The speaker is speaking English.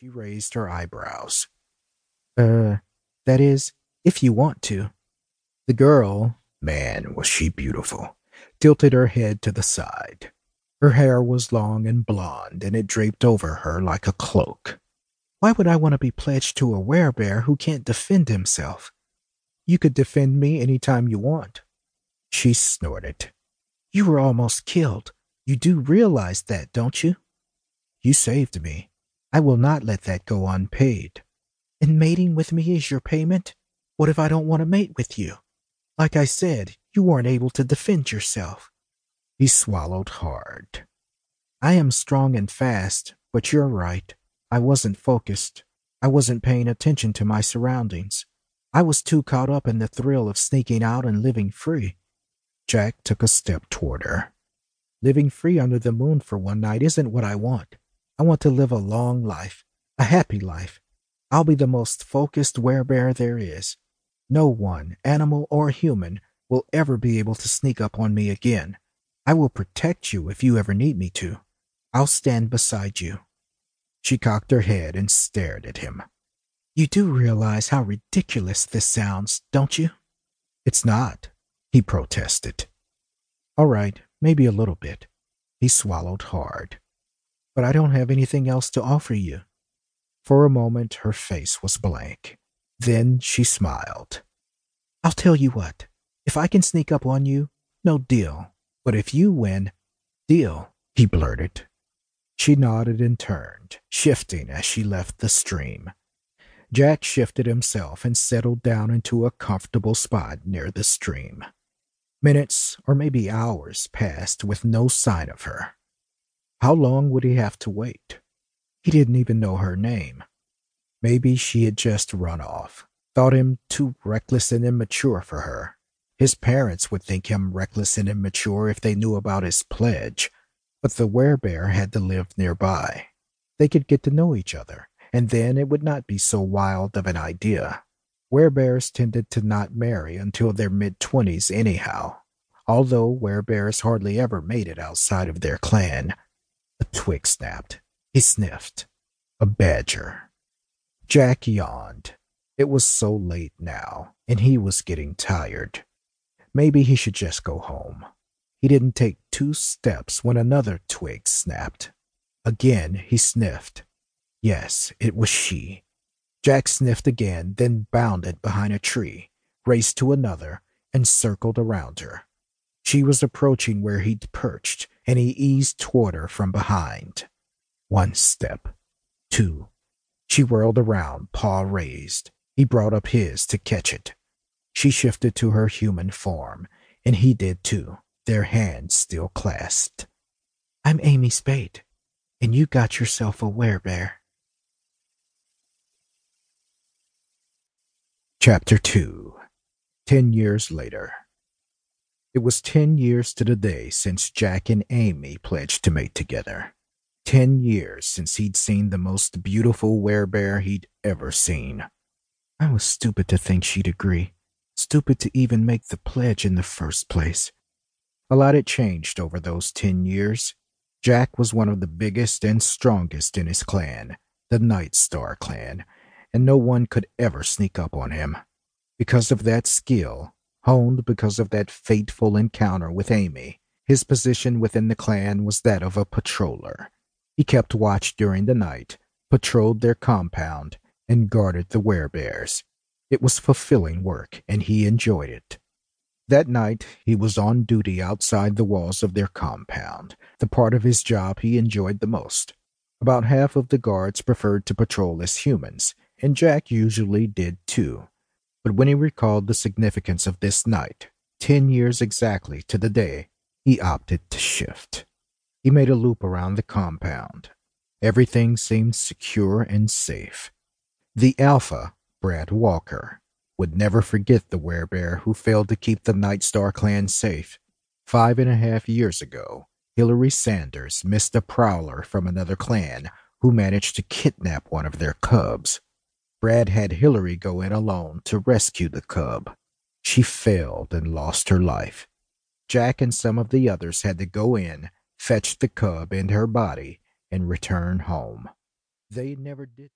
She raised her eyebrows. Uh, that is, if you want to. The girl, man, was she beautiful, tilted her head to the side. Her hair was long and blonde, and it draped over her like a cloak. Why would I want to be pledged to a werebear who can't defend himself? You could defend me any time you want. She snorted. You were almost killed. You do realize that, don't you? You saved me. I will not let that go unpaid. And mating with me is your payment? What if I don't want to mate with you? Like I said, you weren't able to defend yourself. He swallowed hard. I am strong and fast, but you're right. I wasn't focused. I wasn't paying attention to my surroundings. I was too caught up in the thrill of sneaking out and living free. Jack took a step toward her. Living free under the moon for one night isn't what I want. I want to live a long life, a happy life. I'll be the most focused werebear there is. No one, animal or human, will ever be able to sneak up on me again. I will protect you if you ever need me to. I'll stand beside you. She cocked her head and stared at him. You do realize how ridiculous this sounds, don't you? It's not, he protested. All right, maybe a little bit. He swallowed hard. But I don't have anything else to offer you. For a moment, her face was blank. Then she smiled. I'll tell you what. If I can sneak up on you, no deal. But if you win, deal, he blurted. She nodded and turned, shifting as she left the stream. Jack shifted himself and settled down into a comfortable spot near the stream. Minutes or maybe hours passed with no sign of her. How long would he have to wait? He didn't even know her name. Maybe she had just run off, thought him too reckless and immature for her. His parents would think him reckless and immature if they knew about his pledge, but the werebear had to live nearby. They could get to know each other, and then it would not be so wild of an idea. Werebears tended to not marry until their mid twenties, anyhow, although werebears hardly ever made it outside of their clan. A twig snapped. He sniffed. A badger. Jack yawned. It was so late now, and he was getting tired. Maybe he should just go home. He didn't take two steps when another twig snapped. Again he sniffed. Yes, it was she. Jack sniffed again, then bounded behind a tree, raced to another, and circled around her. She was approaching where he'd perched, and he eased toward her from behind. One step. Two. She whirled around, paw raised. He brought up his to catch it. She shifted to her human form, and he did too their hands still clasped. I'm Amy Spade, and you got yourself a werebear. Chapter 2 Ten Years Later It was ten years to the day since Jack and Amy pledged to mate together. Ten years since he'd seen the most beautiful werebear he'd ever seen. I was stupid to think she'd agree. Stupid to even make the pledge in the first place. A lot had changed over those ten years. Jack was one of the biggest and strongest in his clan, the Night Star clan, and no one could ever sneak up on him. Because of that skill, honed because of that fateful encounter with Amy, his position within the clan was that of a patroller. He kept watch during the night, patrolled their compound, and guarded the werebears. It was fulfilling work, and he enjoyed it. That night, he was on duty outside the walls of their compound, the part of his job he enjoyed the most. About half of the guards preferred to patrol as humans, and Jack usually did too. But when he recalled the significance of this night, ten years exactly to the day, he opted to shift. He made a loop around the compound. Everything seemed secure and safe. The Alpha, Brad Walker, would never forget the werebear who failed to keep the Night Star clan safe. Five and a half years ago, Hillary Sanders missed a prowler from another clan who managed to kidnap one of their cubs. Brad had Hillary go in alone to rescue the cub. She failed and lost her life. Jack and some of the others had to go in, fetch the cub and her body, and return home. They never did